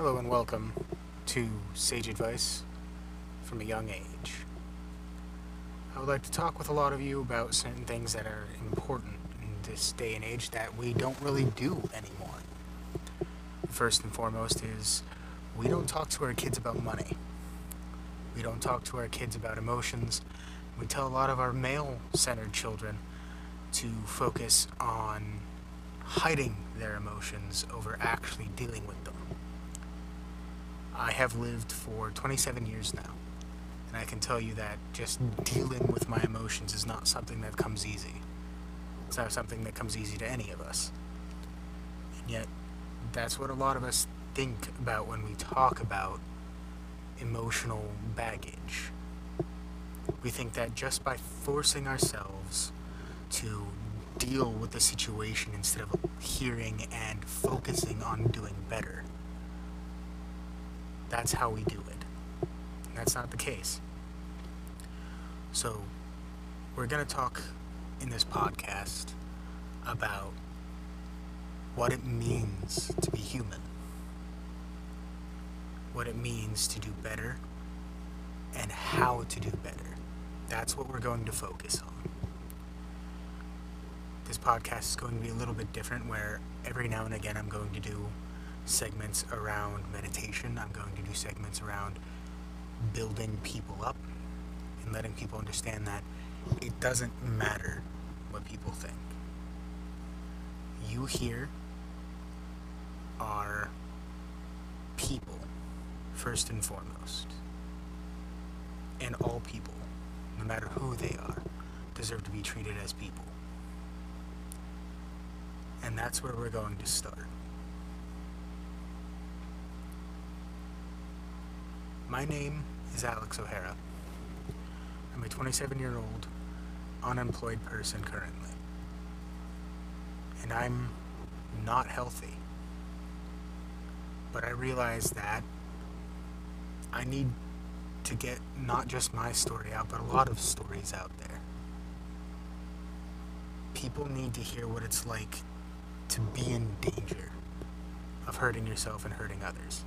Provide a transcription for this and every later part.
Hello and welcome to Sage Advice from a Young Age. I would like to talk with a lot of you about certain things that are important in this day and age that we don't really do anymore. First and foremost is we don't talk to our kids about money. We don't talk to our kids about emotions. We tell a lot of our male centered children to focus on hiding their emotions over actually dealing with them. I have lived for 27 years now, and I can tell you that just dealing with my emotions is not something that comes easy. It's not something that comes easy to any of us. And yet, that's what a lot of us think about when we talk about emotional baggage. We think that just by forcing ourselves to deal with the situation instead of hearing and focusing on doing better. That's how we do it. And that's not the case. So, we're going to talk in this podcast about what it means to be human, what it means to do better, and how to do better. That's what we're going to focus on this podcast is going to be a little bit different where every now and again I'm going to do segments around meditation. I'm going to do segments around building people up and letting people understand that it doesn't matter what people think. You here are people, first and foremost. And all people, no matter who they are, deserve to be treated as people. And that's where we're going to start. My name is Alex O'Hara. I'm a 27 year old unemployed person currently. And I'm not healthy. But I realize that I need to get not just my story out, but a lot of stories out there. People need to hear what it's like to be in danger of hurting yourself and hurting others.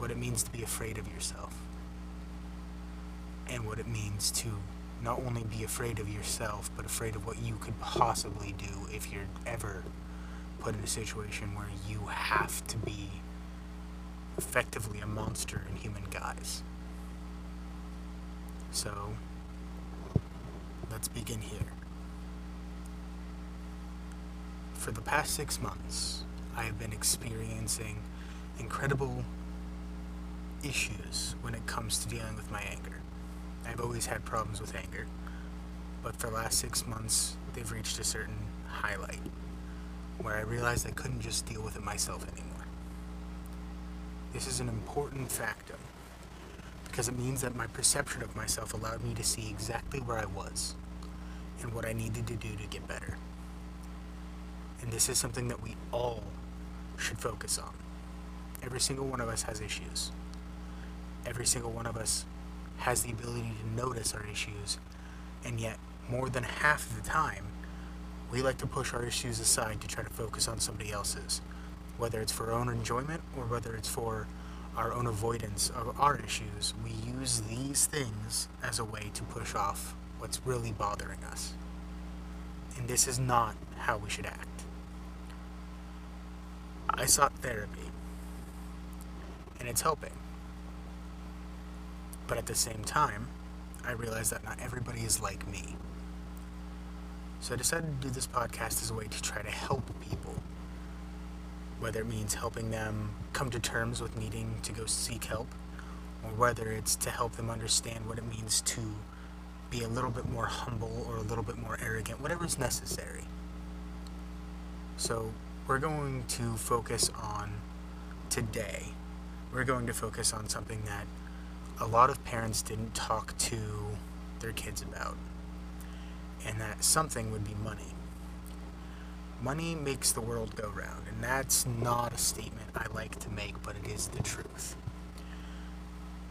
What it means to be afraid of yourself. And what it means to not only be afraid of yourself, but afraid of what you could possibly do if you're ever put in a situation where you have to be effectively a monster in human guise. So, let's begin here. For the past six months, I have been experiencing incredible issues when it comes to dealing with my anger. I've always had problems with anger, but for the last six months, they've reached a certain highlight where I realized I couldn't just deal with it myself anymore. This is an important factor because it means that my perception of myself allowed me to see exactly where I was and what I needed to do to get better. And this is something that we all should focus on. Every single one of us has issues. Every single one of us has the ability to notice our issues, and yet, more than half of the time, we like to push our issues aside to try to focus on somebody else's, whether it's for our own enjoyment or whether it's for our own avoidance of our issues. We use these things as a way to push off what's really bothering us. And this is not how we should act. I sought therapy, and it's helping. But at the same time, I realized that not everybody is like me. So I decided to do this podcast as a way to try to help people. Whether it means helping them come to terms with needing to go seek help, or whether it's to help them understand what it means to be a little bit more humble or a little bit more arrogant, whatever is necessary. So we're going to focus on today. We're going to focus on something that a lot of parents didn't talk to their kids about. And that something would be money. Money makes the world go round, and that's not a statement I like to make, but it is the truth.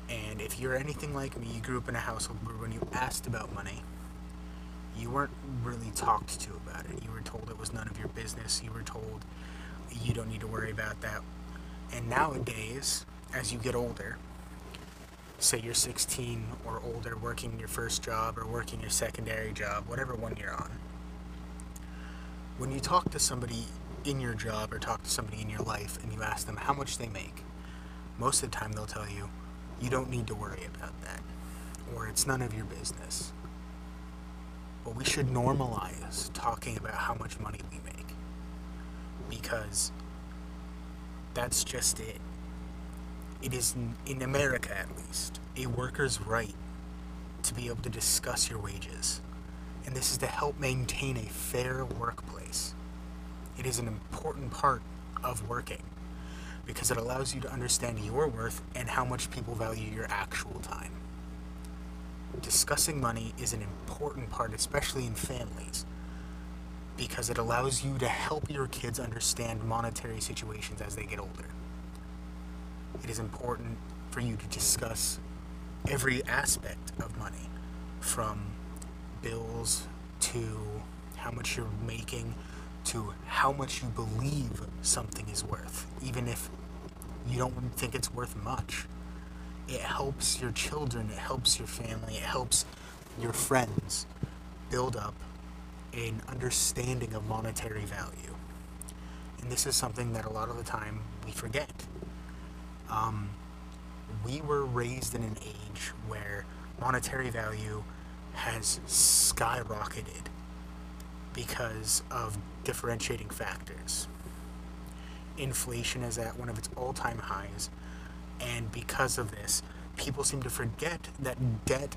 And if you're anything like me, you grew up in a household where when you asked about money, you weren't really talked to about it. You were told it was none of your business. You were told you don't need to worry about that. And nowadays, as you get older, say you're 16 or older, working your first job or working your secondary job, whatever one you're on, when you talk to somebody in your job or talk to somebody in your life and you ask them how much they make, most of the time they'll tell you, you don't need to worry about that, or it's none of your business. But we should normalize talking about how much money we make because that's just it. It is, in America at least, a worker's right to be able to discuss your wages. And this is to help maintain a fair workplace. It is an important part of working because it allows you to understand your worth and how much people value your actual time. Discussing money is an important part, especially in families, because it allows you to help your kids understand monetary situations as they get older. It is important for you to discuss every aspect of money, from bills to how much you're making to how much you believe something is worth, even if you don't think it's worth much. It helps your children, it helps your family, it helps your friends build up an understanding of monetary value. And this is something that a lot of the time we forget. Um, we were raised in an age where monetary value has skyrocketed because of differentiating factors. Inflation is at one of its all time highs, and because of this, people seem to forget that debt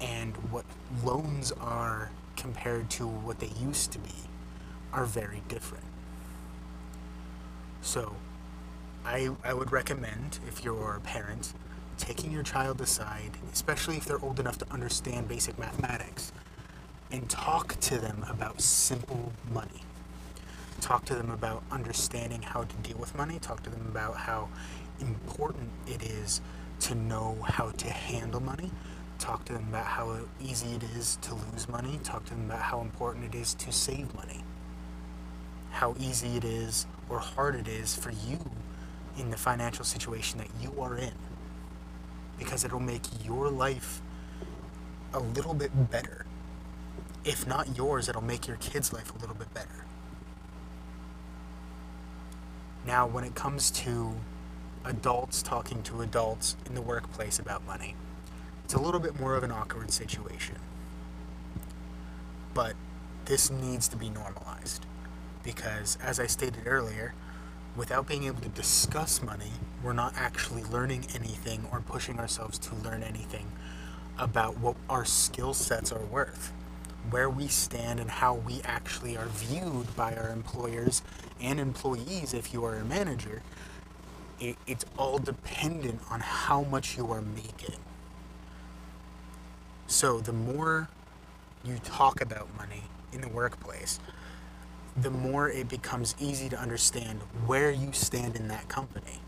and what loans are compared to what they used to be are very different. So, I, I would recommend, if you're a parent, taking your child aside, especially if they're old enough to understand basic mathematics, and talk to them about simple money. Talk to them about understanding how to deal with money. Talk to them about how important it is to know how to handle money. Talk to them about how easy it is to lose money. Talk to them about how important it is to save money. How easy it is or hard it is for you in the financial situation that you are in. Because it'll make your life a little bit better. If not yours, it'll make your kids' life a little bit better. Now, when it comes to adults talking to adults in the workplace about money, it's a little bit more of an awkward situation. But this needs to be normalized because, as I stated earlier, without being able to discuss money, we're not actually learning anything or pushing ourselves to learn anything about what our skill sets are worth, where we stand, and how we actually are viewed by our employers and employees if you are a manager. It, it's all dependent on how much you are making. So, the more you talk about money in the workplace, the more it becomes easy to understand where you stand in that company,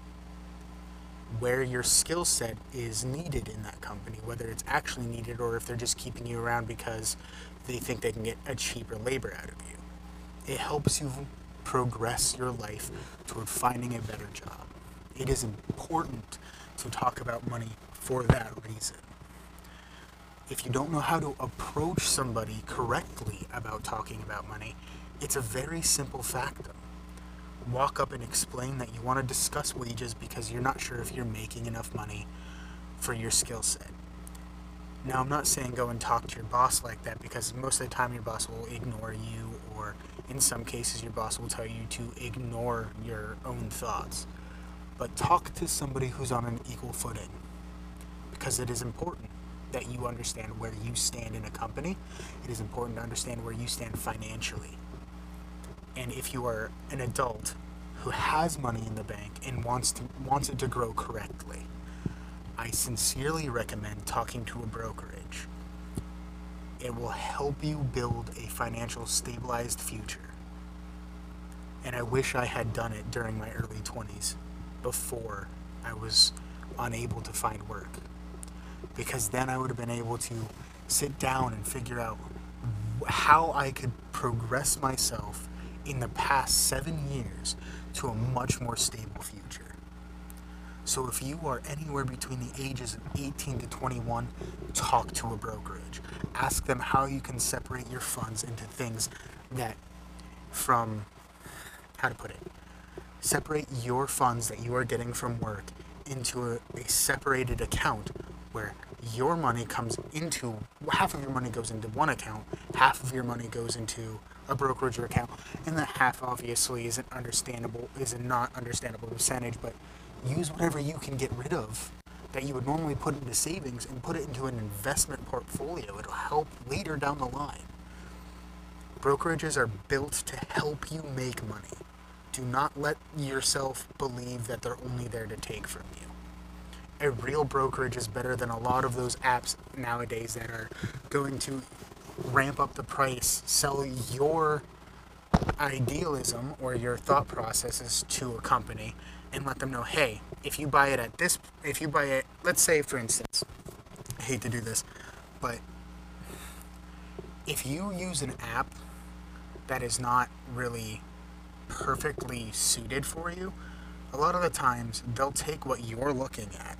where your skill set is needed in that company, whether it's actually needed or if they're just keeping you around because they think they can get a cheaper labor out of you. It helps you progress your life toward finding a better job. It is important to talk about money for that reason. If you don't know how to approach somebody correctly about talking about money, it's a very simple fact. Walk up and explain that you want to discuss wages because you're not sure if you're making enough money for your skill set. Now, I'm not saying go and talk to your boss like that because most of the time your boss will ignore you, or in some cases, your boss will tell you to ignore your own thoughts. But talk to somebody who's on an equal footing because it is important that you understand where you stand in a company. It is important to understand where you stand financially and if you are an adult who has money in the bank and wants to wants it to grow correctly, I sincerely recommend talking to a brokerage. It will help you build a financial stabilized future. And I wish I had done it during my early 20s before I was unable to find work. Because then I would have been able to sit down and figure out how I could progress myself in the past seven years to a much more stable future. So if you are anywhere between the ages of 18 to 21, talk to a brokerage. Ask them how you can separate your funds into things that, from, how to put it, separate your funds that you are getting from work into a, a separated account where your money comes into half of your money goes into one account, half of your money goes into a brokerage account, and the half obviously isn't understandable, is a not understandable percentage, but use whatever you can get rid of that you would normally put into savings and put it into an investment portfolio. It'll help later down the line. Brokerages are built to help you make money. Do not let yourself believe that they're only there to take from you. A real brokerage is better than a lot of those apps nowadays that are going to ramp up the price, sell your idealism or your thought processes to a company and let them know, hey, if you buy it at this, if you buy it, let's say for instance, I hate to do this, but if you use an app that is not really perfectly suited for you, a lot of the times they'll take what you're looking at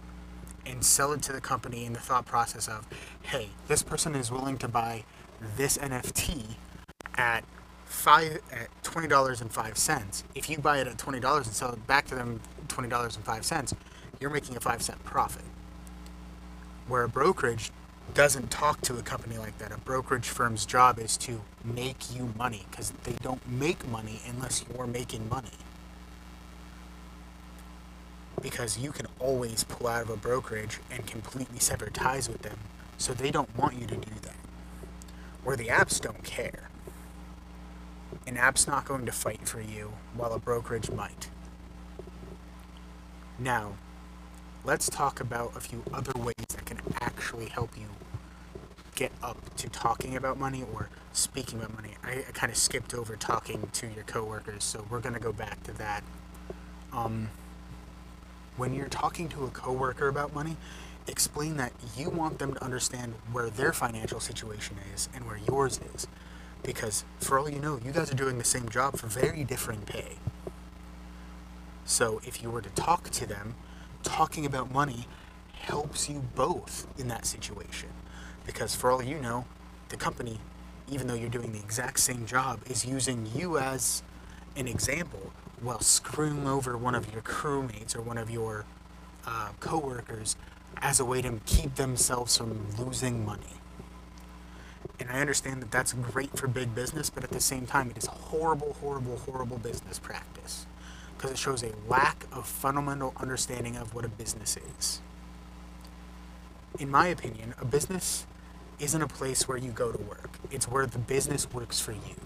and sell it to the company in the thought process of, hey, this person is willing to buy this NFT at five at twenty dollars and five cents. If you buy it at twenty dollars and sell it back to them twenty dollars and five cents, you're making a five cent profit. Where a brokerage doesn't talk to a company like that. A brokerage firm's job is to make you money because they don't make money unless you're making money. Because you can always pull out of a brokerage and completely sever ties with them, so they don't want you to do. Where the apps don't care. An app's not going to fight for you, while a brokerage might. Now, let's talk about a few other ways that can actually help you get up to talking about money or speaking about money. I, I kind of skipped over talking to your coworkers, so we're going to go back to that. Um, when you're talking to a coworker about money, explain that you want them to understand where their financial situation is and where yours is. Because for all you know, you guys are doing the same job for very differing pay. So if you were to talk to them, talking about money helps you both in that situation. Because for all you know, the company, even though you're doing the exact same job, is using you as an example while screwing over one of your crewmates or one of your uh, coworkers as a way to keep themselves from losing money. And I understand that that's great for big business, but at the same time, it is horrible, horrible, horrible business practice because it shows a lack of fundamental understanding of what a business is. In my opinion, a business isn't a place where you go to work, it's where the business works for you.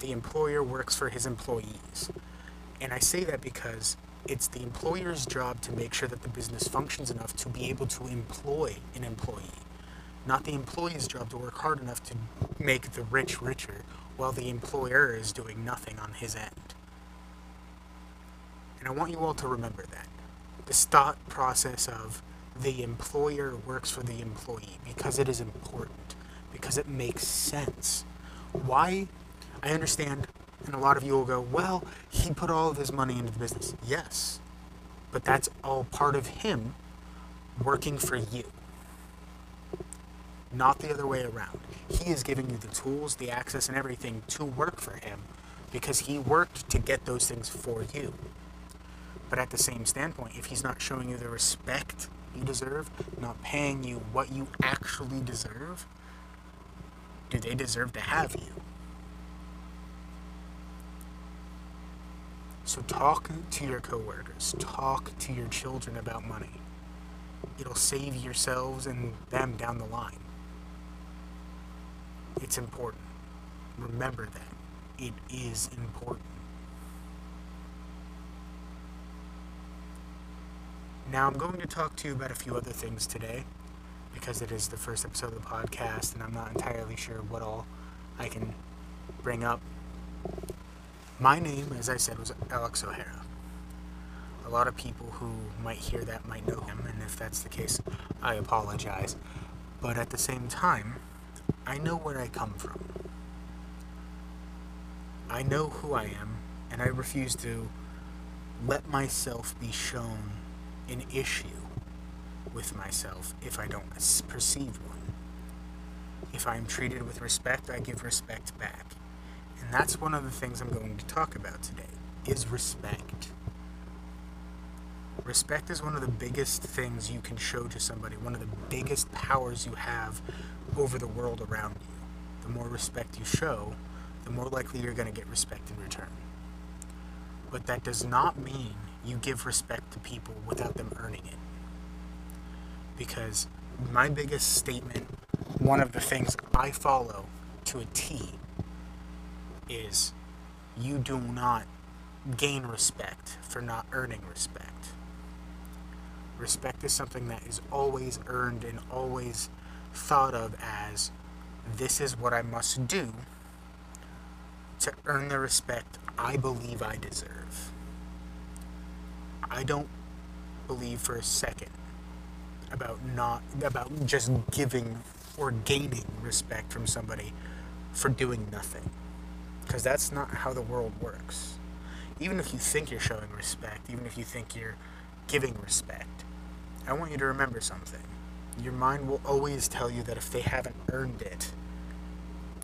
The employer works for his employees. And I say that because it's the employer's job to make sure that the business functions enough to be able to employ an employee not the employee's job to work hard enough to make the rich richer while the employer is doing nothing on his end. And I want you all to remember that. The thought process of the employer works for the employee because it is important, because it makes sense. Why? I understand, and a lot of you will go, well, he put all of his money into the business. Yes, but that's all part of him working for you not the other way around. He is giving you the tools, the access, and everything to work for him because he worked to get those things for you. But at the same standpoint, if he's not showing you the respect you deserve, not paying you what you actually deserve, do they deserve to have you? So talk to your coworkers, talk to your children about money. It'll save yourselves and them down the line. It's important. Remember that. It is important. Now, I'm going to talk to you about a few other things today because it is the first episode of the podcast and I'm not entirely sure what all I can bring up. My name, as I said, was Alex O'Hara. A lot of people who might hear that might know him, and if that's the case, I apologize. But at the same time, I know where I come from. I know who I am, and I refuse to let myself be shown an issue with myself if I don't perceive one. If I'm treated with respect, I give respect back. And that's one of the things I'm going to talk about today is respect. Respect is one of the biggest things you can show to somebody, one of the biggest powers you have over the world around you. The more respect you show, the more likely you're going to get respect in return. But that does not mean you give respect to people without them earning it. Because my biggest statement, one of the things I follow to a T, is you do not gain respect for not earning respect. Respect is something that is always earned and always thought of as this is what I must do to earn the respect I believe I deserve. I don't believe for a second about not about just giving or gaining respect from somebody for doing nothing because that's not how the world works. Even if you think you're showing respect, even if you think you're giving respect, I want you to remember something. Your mind will always tell you that if they haven't earned it,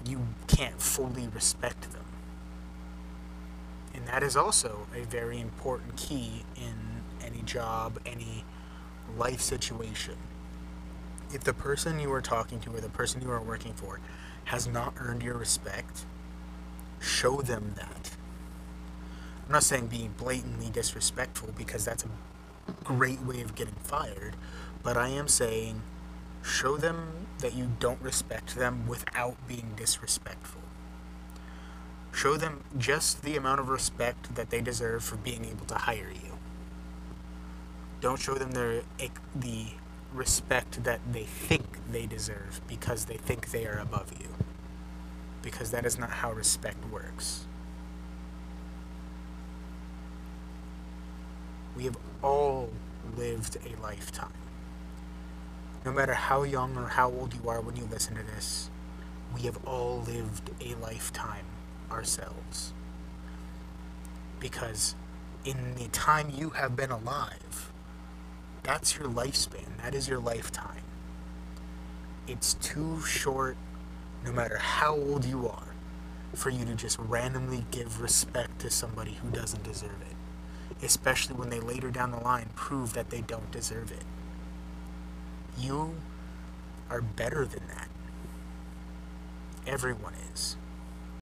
you can't fully respect them. And that is also a very important key in any job, any life situation. If the person you are talking to or the person you are working for has not earned your respect, show them that. I'm not saying being blatantly disrespectful because that's a great way of getting fired, but I am saying show them that you don't respect them without being disrespectful. Show them just the amount of respect that they deserve for being able to hire you. Don't show them their, the respect that they think they deserve because they think they are above you. Because that is not how respect works. We have all lived a lifetime. No matter how young or how old you are when you listen to this, we have all lived a lifetime ourselves. Because in the time you have been alive, that's your lifespan. That is your lifetime. It's too short, no matter how old you are, for you to just randomly give respect to somebody who doesn't deserve it. Especially when they later down the line prove that they don't deserve it. You are better than that. Everyone